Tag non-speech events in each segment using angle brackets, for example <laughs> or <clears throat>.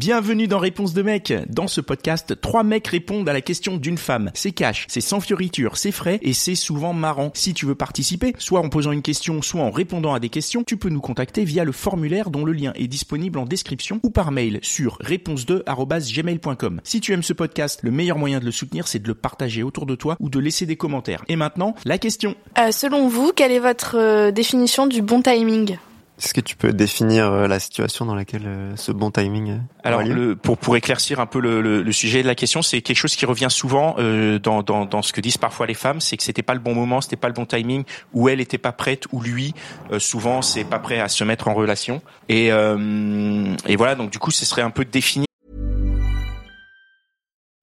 Bienvenue dans Réponse de mec. Dans ce podcast, trois mecs répondent à la question d'une femme. C'est cash, c'est sans fioriture, c'est frais et c'est souvent marrant. Si tu veux participer, soit en posant une question, soit en répondant à des questions, tu peux nous contacter via le formulaire dont le lien est disponible en description ou par mail sur réponse2@gmail.com. Si tu aimes ce podcast, le meilleur moyen de le soutenir, c'est de le partager autour de toi ou de laisser des commentaires. Et maintenant, la question. Euh, selon vous, quelle est votre euh, définition du bon timing? Est-ce que tu peux définir euh, la situation dans laquelle euh, ce bon timing euh, Alors, le, pour pour éclaircir un peu le, le, le sujet de la question, c'est quelque chose qui revient souvent euh, dans, dans dans ce que disent parfois les femmes, c'est que c'était pas le bon moment, c'était pas le bon timing, ou elle était pas prête, ou lui, euh, souvent c'est pas prêt à se mettre en relation. Et euh, et voilà, donc du coup, ce serait un peu définir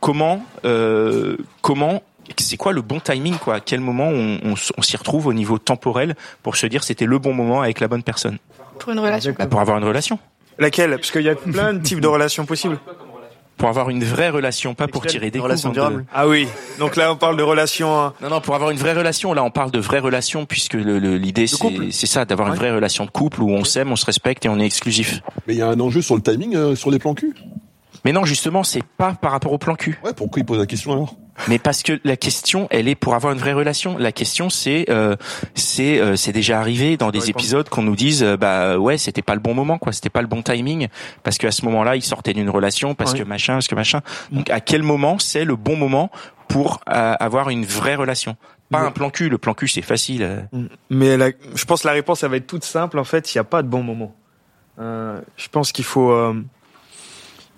Comment euh, comment c'est quoi le bon timing quoi? À quel moment on, on, s- on s'y retrouve au niveau temporel pour se dire c'était le bon moment avec la bonne personne? Pour une relation Bah, Pour avoir une relation, Laquelle? Parce qu'il y a plein de types de relations possibles. pour avoir une vraie relation, pas pour tirer des Une coups. relation hein, de- Ah oui. Donc là, on parle de relations. hein. Non, non, pour avoir une vraie relation, là, on parle de vraie relation, puisque le- le- l'idée, c'est ça, d'avoir une vraie relation de couple où on s'aime, on se respecte et on est exclusif. Mais il y a un enjeu sur le timing, euh, sur les plans cul. Mais non, justement, c'est pas par rapport au plan cul. Ouais, pourquoi il pose la question alors? Mais parce que la question, elle est pour avoir une vraie relation. La question, c'est, euh, c'est, euh, c'est déjà arrivé dans des épisodes qu'on nous dise, euh, bah ouais, c'était pas le bon moment, quoi, c'était pas le bon timing, parce qu'à ce moment-là, il sortait d'une relation, parce Ouais. que machin, parce que machin. Donc, à quel moment c'est le bon moment pour euh, avoir une vraie relation? Pas un plan cul. Le plan cul, c'est facile. euh. Mais la- je pense que la réponse, elle va être toute simple. En fait, il n'y a pas de bon moment. Euh, je pense qu'il faut, euh,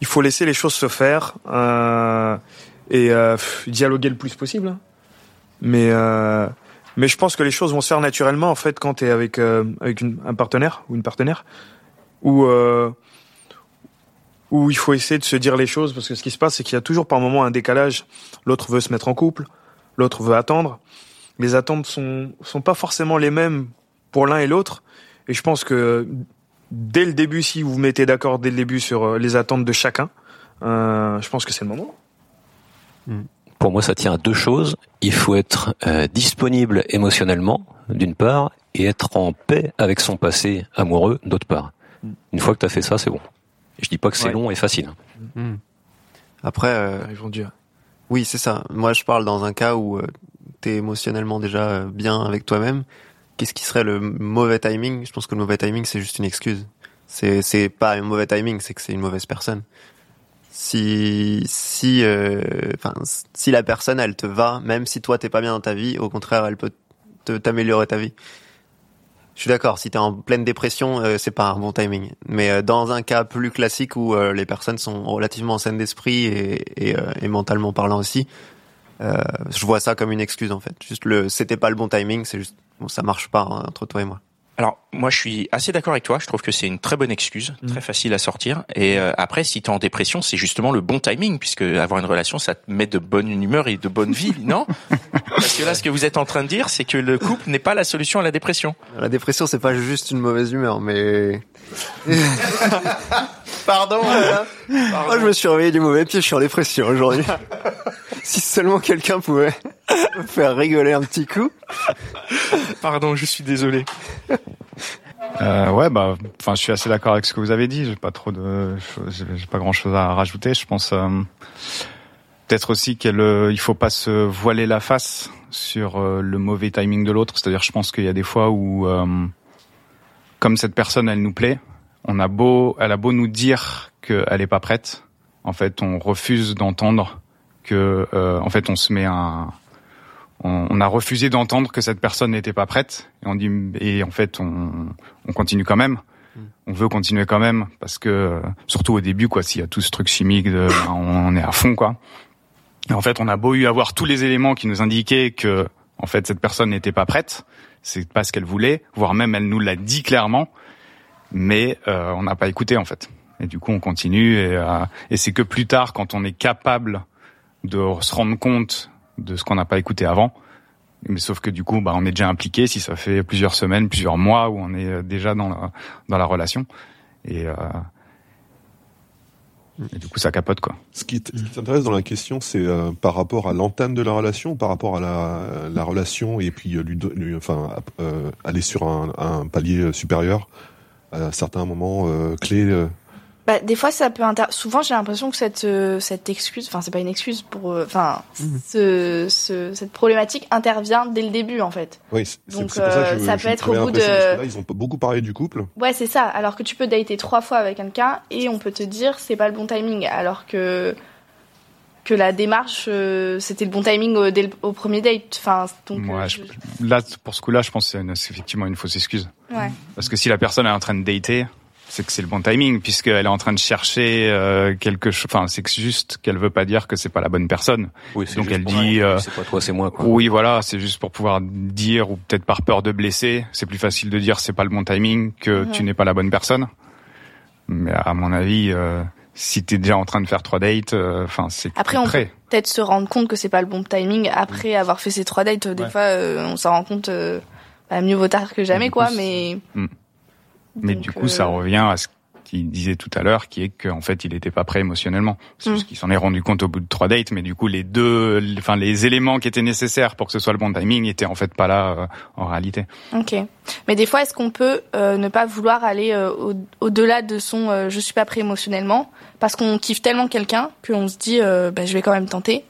il faut laisser les choses se faire euh, et euh, dialoguer le plus possible. hein. Mais, euh, mais je pense que les choses vont se faire naturellement en fait quand tu es avec, avec un partenaire ou une partenaire où, où il faut essayer de se dire les choses parce que ce qui se passe, c'est qu'il y a toujours par moment un décalage. L'autre veut se mettre en couple, l'autre veut attendre. Les attentes sont sont pas forcément les mêmes pour l'un et l'autre. Et je pense que dès le début, si vous vous mettez d'accord dès le début sur euh, les attentes de chacun, euh, je pense que c'est le moment. Pour moi, ça tient à deux choses. Il faut être euh, disponible émotionnellement, d'une part, et être en paix avec son passé amoureux, d'autre part. Une fois que tu as fait ça, c'est bon. Je dis pas que c'est Ouais. long et facile. Hmm. Après, euh, Ils vont dire. oui, c'est ça. Moi, je parle dans un cas où euh, t'es émotionnellement déjà euh, bien avec toi-même. Qu'est-ce qui serait le mauvais timing? Je pense que le mauvais timing, c'est juste une excuse. C'est c'est pas un mauvais timing, c'est que c'est une mauvaise personne. Si si euh, enfin si la personne elle te va, même si toi t'es pas bien dans ta vie, au contraire, elle peut te t'améliorer ta vie. Je suis d'accord. Si t'es en pleine dépression, euh, c'est pas un bon timing. Mais euh, dans un cas plus classique où euh, les personnes sont relativement saines d'esprit et, et, euh, et mentalement parlant aussi, euh, je vois ça comme une excuse en fait. Juste le, c'était pas le bon timing. C'est juste, bon, ça marche pas hein, entre toi et moi. Alors moi je suis assez d'accord avec toi, je trouve que c'est une très bonne excuse, très facile à sortir. Et euh, après si tu es en dépression, c'est justement le bon timing puisque avoir une relation ça te met de bonne humeur et de bonne vie, <laughs> non? Parce que là ce que vous êtes en train de dire, c'est que le couple n'est pas la solution à la dépression. La dépression, c'est pas juste une mauvaise humeur, mais. <laughs> Pardon. voilà. Oh, je me suis réveillé du mauvais pied. Je suis en dépression aujourd'hui. <laughs> si seulement quelqu'un pouvait me <laughs> faire rigoler un petit coup. Pardon, je suis désolé. Euh, ouais, bah, enfin, je suis assez d'accord avec ce que vous avez dit. J'ai pas trop de, j'ai pas grand chose à rajouter. Je pense euh, peut-être aussi qu'il euh, il faut pas se voiler la face sur euh, le mauvais timing de l'autre. C'est-à-dire, je pense qu'il y a des fois où, euh, comme cette personne, elle nous plaît, on a beau, elle a beau nous dire qu'elle est pas prête. En fait, on refuse d'entendre que, euh, en fait, on se met un, on, on a refusé d'entendre que cette personne n'était pas prête. Et on dit et en fait on, on continue quand même. On veut continuer quand même parce que surtout au début quoi s'il y a tout ce truc chimique de ben, on est à fond quoi. Et en fait on a beau eu avoir tous les éléments qui nous indiquaient que en fait cette personne n'était pas prête c'est pas ce qu'elle voulait voire même elle nous l'a dit clairement mais euh, on n'a pas écouté en fait. Et du coup, on continue et, euh, et c'est que plus tard, quand on est capable de se rendre compte de ce qu'on n'a pas écouté avant, mais sauf que du coup, bah, on est déjà impliqué. Si ça fait plusieurs semaines, plusieurs mois où on est euh, déjà dans la, dans la relation, et, euh, et du coup, ça capote quoi. Ce qui t'intéresse dans la question, c'est euh, par rapport à l'entame de la relation, par rapport à la, la relation et puis aller sur un, palier supérieur à certains moments clés. Euh, Bah, des fois, ça peut inter... souvent j'ai l'impression que cette euh, cette excuse, enfin c'est pas une excuse pour, euh, enfin Mhm. ce, ce- cette problématique intervient dès le début en fait. Oui, c'est Donc, pour ça euh, que je, ça je peut être au bout de- Là, ils ont beaucoup parlé du couple. Ouais, c'est ça. Alors que tu peux dater trois fois avec quelqu'un et on peut te dire c'est pas le bon timing, alors que que la démarche euh, c'était le bon timing au, dès le- au premier date. Enfin donc. euh, Ouais, je- je- là, pour ce coup-là, je pense que c'est effectivement une fausse excuse. ouais. Parce que si la personne est en train de dater, c'est que c'est le bon timing, puisqu'elle est en train de chercher euh, quelque chose. Enfin, c'est juste qu'elle veut pas dire que c'est pas la bonne personne. Oui, c'est Donc juste elle pour- dit, euh, c'est pas toi, c'est moi. Quoi. Oui, voilà, c'est juste pour pouvoir dire, ou peut-être par peur de blesser. C'est plus facile de dire c'est pas le bon timing que Mhm. tu n'es pas la bonne personne. Mais à mon avis, euh, si t'es déjà en train de faire trois dates, euh, enfin, c'est Après, on prêt. peut peut-être se rendre compte que c'est pas le bon timing après avoir fait ces trois dates. Des Ouais. fois, euh, on s'en rend compte. euh, bah, mieux vaut tard que jamais, Du quoi. coup, Mais. Mm. Mais Donc, du coup, ça euh, revient à ce qu'il disait tout à l'heure, qui est qu'en fait, il n'était pas prêt émotionnellement. C'est Mm. juste qu'il s'en est rendu compte au bout de trois dates, mais du coup, les deux, enfin, les éléments qui étaient nécessaires pour que ce soit le bon timing étaient en fait pas là euh, en réalité. Ok. Mais des fois, est-ce qu'on peut euh, ne pas vouloir aller euh, au- au-delà de son euh, je suis pas prêt émotionnellement parce qu'on kiffe tellement quelqu'un qu'on se dit euh, bah, je vais quand même tenter.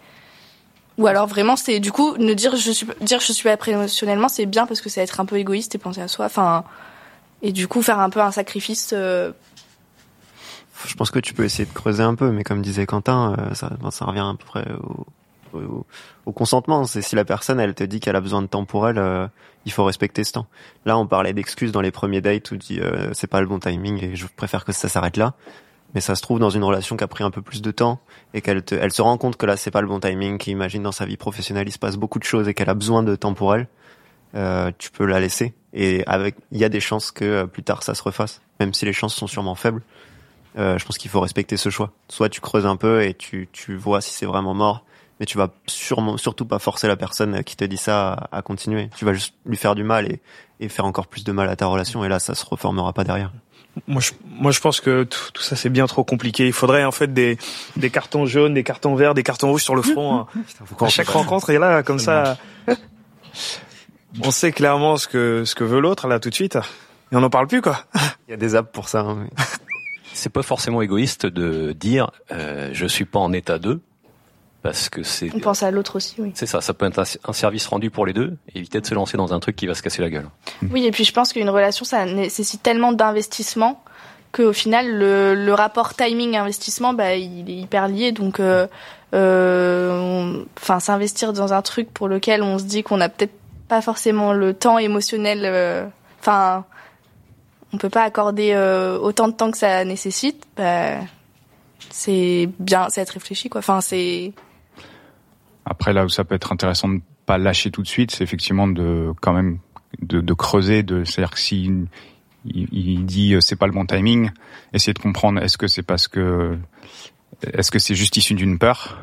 Ou alors vraiment c'est du coup ne dire je suis dire je suis pas prêt émotionnellement c'est bien parce que c'est être un peu égoïste et penser à soi. Enfin et du coup faire un peu un sacrifice. euh, Je pense que tu peux essayer de creuser un peu, mais comme disait Quentin, euh, ça, ça revient à peu près au, au, au consentement. C'est si la personne, elle te dit qu'elle a besoin de temps pour elle, euh, il faut respecter ce temps. Là, on parlait d'excuses dans les premiers dates où dit euh, c'est pas le bon timing et je préfère que ça s'arrête là. Mais ça se trouve dans une relation qui a pris un peu plus de temps et qu'elle te, elle se rend compte que là c'est pas le bon timing, qu'il imagine dans sa vie professionnelle il se passe beaucoup de choses et qu'elle a besoin de temps pour elle. Euh, tu peux la laisser et avec il y a des chances que euh, plus tard ça se refasse, même si les chances sont sûrement faibles. Euh, je pense qu'il faut respecter ce choix. Soit tu creuses un peu et tu, tu vois si c'est vraiment mort, mais tu vas sûrement, surtout pas forcer la personne qui te dit ça à, à continuer. Tu vas juste lui faire du mal et, et faire encore plus de mal à ta relation et là ça se reformera pas derrière. Moi, je, moi, je pense que tout, tout ça c'est bien trop compliqué. Il faudrait en fait des, des cartons jaunes, des cartons verts, des cartons rouges sur le front. hein. À chaque rencontre, et là, comme ça, on sait clairement ce que ce que veut l'autre là tout de suite. Et on n'en parle plus quoi. Il y a des apps pour ça. hein, mais- <laughs> C'est pas forcément égoïste de dire euh, je suis pas en état de parce que c'est on pense à l'autre aussi, oui. c'est ça, ça peut être un, service rendu pour les deux, et éviter de se lancer dans un truc qui va se casser la gueule. <laughs> Oui, et puis je pense qu'une relation, ça nécessite tellement d'investissement qu'au final, le, le rapport timing-investissement, bah, il est hyper lié. Donc, euh, euh, on- enfin, s'investir dans un truc pour lequel on se dit qu'on n'a peut-être pas forcément le temps émotionnel. euh, Enfin, on peut pas accorder euh, autant de temps que ça nécessite. Bah, c'est bien, c'est être réfléchi, quoi. Enfin, c'est Après, là où ça peut être intéressant de pas lâcher tout de suite, c'est effectivement de quand même de, creuser, de c'est-à-dire que si il, dit euh, c'est pas le bon timing, essayer de comprendre est-ce que c'est parce que est-ce que c'est juste issu d'une peur.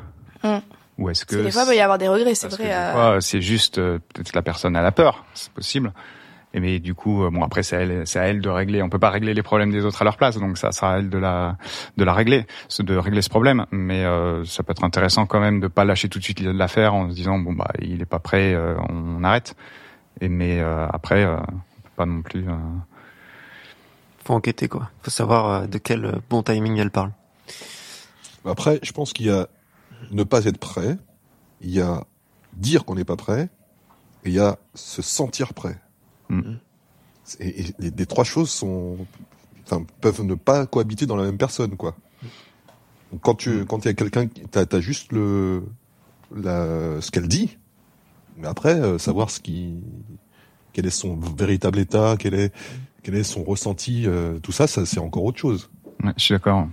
Ou est-ce que c'est- des fois, il peut y avoir des regrets, c'est vrai. euh, c'est juste euh, peut-être que la personne a la peur, c'est possible. Et mais du coup, euh, bon après c'est à elle, c'est à elle de régler. On peut pas régler les problèmes des autres à leur place, donc ça sera à elle de la de la régler, de régler ce problème. Mais euh, ça peut être intéressant quand même de pas lâcher tout de suite l'affaire en se disant bon bah il est pas prêt, euh, on arrête. Et mais euh, après, euh, on peut pas non plus. euh, Faut enquêter quoi. Faut savoir de quel bon timing elle parle. Après, je pense qu'il y a ne pas être prêt, il y a dire qu'on n'est pas prêt, et il y a se sentir prêt. Mm. Et, et les, les trois choses sont, enfin, peuvent ne pas cohabiter dans la même personne, quoi. Donc, quand tu, quand il y a quelqu'un, qui- t'as, t'as juste le, la, ce qu'elle dit, mais après, euh, savoir ce qui, quel est son véritable état, quel est, quel est son ressenti, euh, tout ça, ça c'est encore autre chose. ouais, je suis d'accord.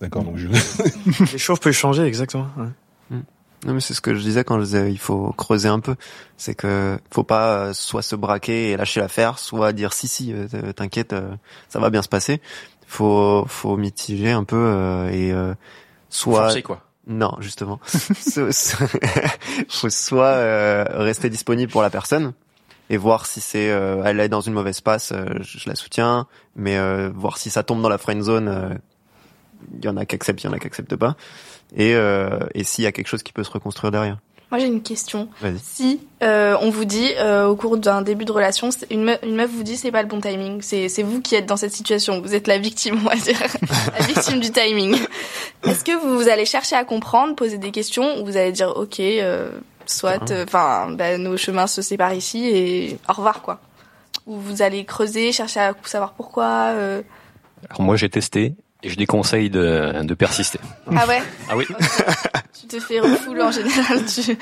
D'accord, donc je, <laughs> Les choses peuvent changer exactement. ouais. Non mais c'est ce que je disais quand je disais il faut creuser un peu. C'est que faut pas euh, soit se braquer et lâcher l'affaire, soit dire si si euh, t'inquiète euh, ça va bien se passer. Faut faut mitiger un peu euh, et euh, soit Forcer, quoi. non justement <laughs> <laughs> faut soit euh, rester disponible pour la personne et voir si c'est euh, elle est dans une mauvaise passe, euh, je, je la soutiens, mais euh, voir si ça tombe dans la friend zone, euh, il y en a qui acceptent, il y en a qui acceptent pas, et euh, et s'il y a quelque chose qui peut se reconstruire derrière. Moi j'ai une question. Vas-y. Si euh, on vous dit euh, au cours d'un début de relation, une, meuf, une meuf vous dit c'est pas le bon timing, c'est c'est vous qui êtes dans cette situation, vous êtes la victime, on va dire, <laughs> la victime du timing. Est-ce que vous, vous allez chercher à comprendre, poser des questions, ou vous allez dire ok, euh, soit, euh, enfin, bah, nos chemins se séparent ici et au revoir quoi. Ou vous allez creuser, chercher à savoir pourquoi. euh, Alors moi j'ai testé et je déconseille de, de persister. Ah ouais, Ah oui. <laughs> tu te fais refouler en général. Tu...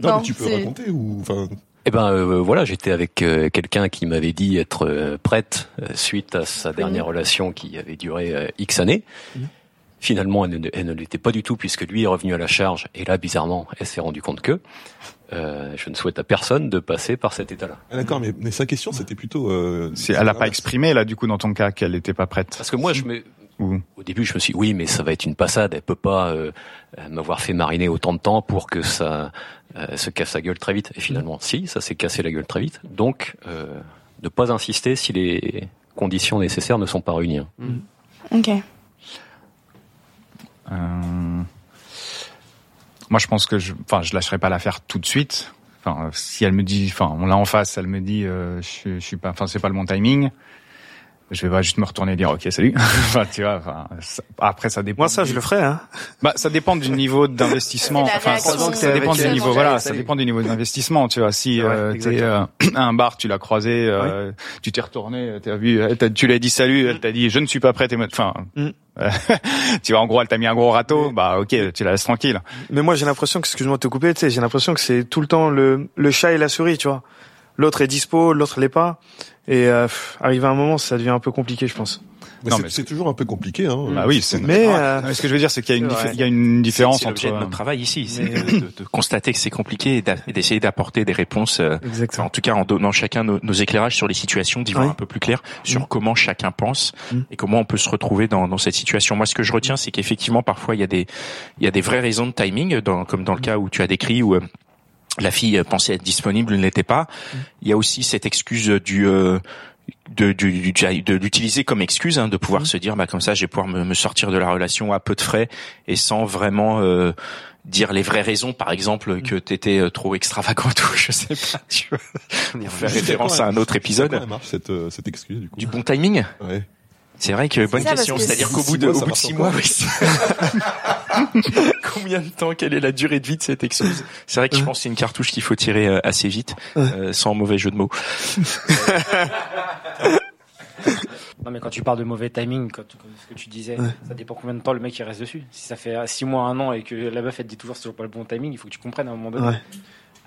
Non, mais tu peux raconter ou enfin. Eh ben euh, voilà, j'étais avec euh, quelqu'un qui m'avait dit être euh, prête euh, suite à sa dernière relation qui avait duré euh, X années. Finalement, elle ne, elle ne l'était pas du tout puisque lui est revenu à la charge et là, bizarrement, elle s'est rendue compte que euh, je ne souhaite à personne de passer par cet état-là. Ah, D'accord, mais, mais sa question c'était plutôt. Euh, C'est- Elle a pas exprimé là du coup dans ton cas qu'elle n'était pas prête. Parce que moi, je me, Ou au début, je me suis dit, oui, mais ça va être une passade. Elle peut pas euh, m'avoir fait mariner autant de temps pour que ça euh, se casse la gueule très vite. Et finalement, si, ça s'est cassé la gueule très vite. Donc, euh, ne pas insister si les conditions nécessaires ne sont pas réunies. Ok. Euh, Moi, je pense que je, enfin, je lâcherai pas l'affaire tout de suite. Enfin, si elle me dit, enfin, on l'a en face, elle me dit, euh, je, je suis pas, enfin, c'est pas le bon timing. Je vais pas juste me retourner et dire, ok, salut. <laughs> enfin, tu vois. Enfin, ça- après, ça dépend. Moi, ça, du- je le ferai. Hein. Bah, ça dépend du niveau d'investissement. Enfin, ça, que ça dépend du niveau. Voilà, ça dépend du niveau d'investissement. Tu vois, si euh, t'es euh, à <clears throat> un bar, tu l'as croisé, euh, tu t'es retourné, t'as vu, elle t'a- tu lui as dit salut, elle t'a dit je ne suis pas prête. Enfin, Mm. euh, <laughs> tu vois, en gros, elle t'a mis un gros râteau. Bah, ok, tu la laisses tranquille. Mais moi, j'ai l'impression que, excuse-moi de te couper, tu sais, j'ai l'impression que c'est tout le temps le, le chat et la souris, tu vois. L'autre est dispo, l'autre l'est pas. Et euh, arrivé à un moment, ça devient un peu compliqué, je pense. Mais Non, c'est- mais c'est toujours un peu compliqué. Hein. Bah oui, c'est. Mais, Ah, euh, ce que je veux dire, c'est qu'il y a une, diffé- il y a une différence C'est entre. de notre travail ici, c'est de, de constater que c'est compliqué et d'a- et d'essayer d'apporter des réponses. euh, Exactement. en tout cas, en donnant chacun nos, nos éclairages sur les situations, d'y voir un peu plus clair sur Mm. comment chacun pense Mm. et comment on peut se retrouver dans, dans cette situation. Moi, ce que je retiens, c'est qu'effectivement, parfois, il y a des, il y a des vraies raisons de timing, dans, comme dans le cas où tu as décrit où euh, la fille pensait être disponible, ne l'était pas. Il y a aussi cette excuse du euh, de, du- du- de l'utiliser comme excuse, hein, de pouvoir se dire, bah comme ça, je vais pouvoir me, me sortir de la relation à peu de frais et sans vraiment euh, dire les vraies raisons, par exemple, que t'étais euh, trop extravagante <laughs> ou je sais pas, tu vois, faire référence à un autre épisode. Comment elle marche cette, euh, cette excuse du coup Du bon timing? Ouais. C'est vrai que bonne ça, question. que C'est-à-dire qu'au bout six de, mois, au bout de six mois, oui. <laughs> Combien de temps Quelle est la durée de vie de cette excuse C'est vrai que je pense que c'est une cartouche qu'il faut tirer euh, assez vite, euh, sans mauvais jeu de mots. <laughs> Non, mais quand tu parles de mauvais timing, quand, quand- ce que tu disais, ça dépend combien de temps le mec il reste dessus. Si ça fait 6 mois, un an et que la meuf elle te dit toujours c'est toujours pas le bon timing, il faut que tu comprennes à un moment donné. Ouais.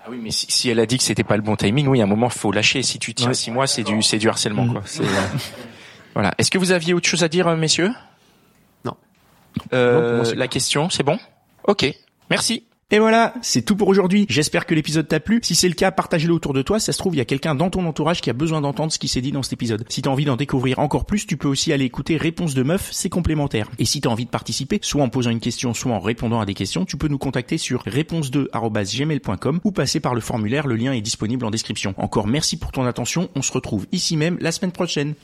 Ah oui, mais si, si elle a dit que c'était pas le bon timing, oui, à un moment faut lâcher. Si tu tiens Ouais. six mois, c'est du, c'est du harcèlement, Mm. quoi. <laughs> Voilà. Est-ce que vous aviez autre chose à dire, euh, messieurs? Non. Euh, Non, moi, la question, c'est bon? Ok. Merci. Et voilà, c'est tout pour aujourd'hui. J'espère que l'épisode t'a plu. Si c'est le cas, partage-le autour de toi. Ça se trouve, il y a quelqu'un dans ton entourage qui a besoin d'entendre ce qui s'est dit dans cet épisode. Si t'as envie d'en découvrir encore plus, tu peux aussi aller écouter Réponse de Meuf, c'est complémentaire. Et si t'as envie de participer, soit en posant une question, soit en répondant à des questions, tu peux nous contacter sur réponse2@gmail.com ou passer par le formulaire. Le lien est disponible en description. Encore merci pour ton attention. On se retrouve ici même la semaine prochaine.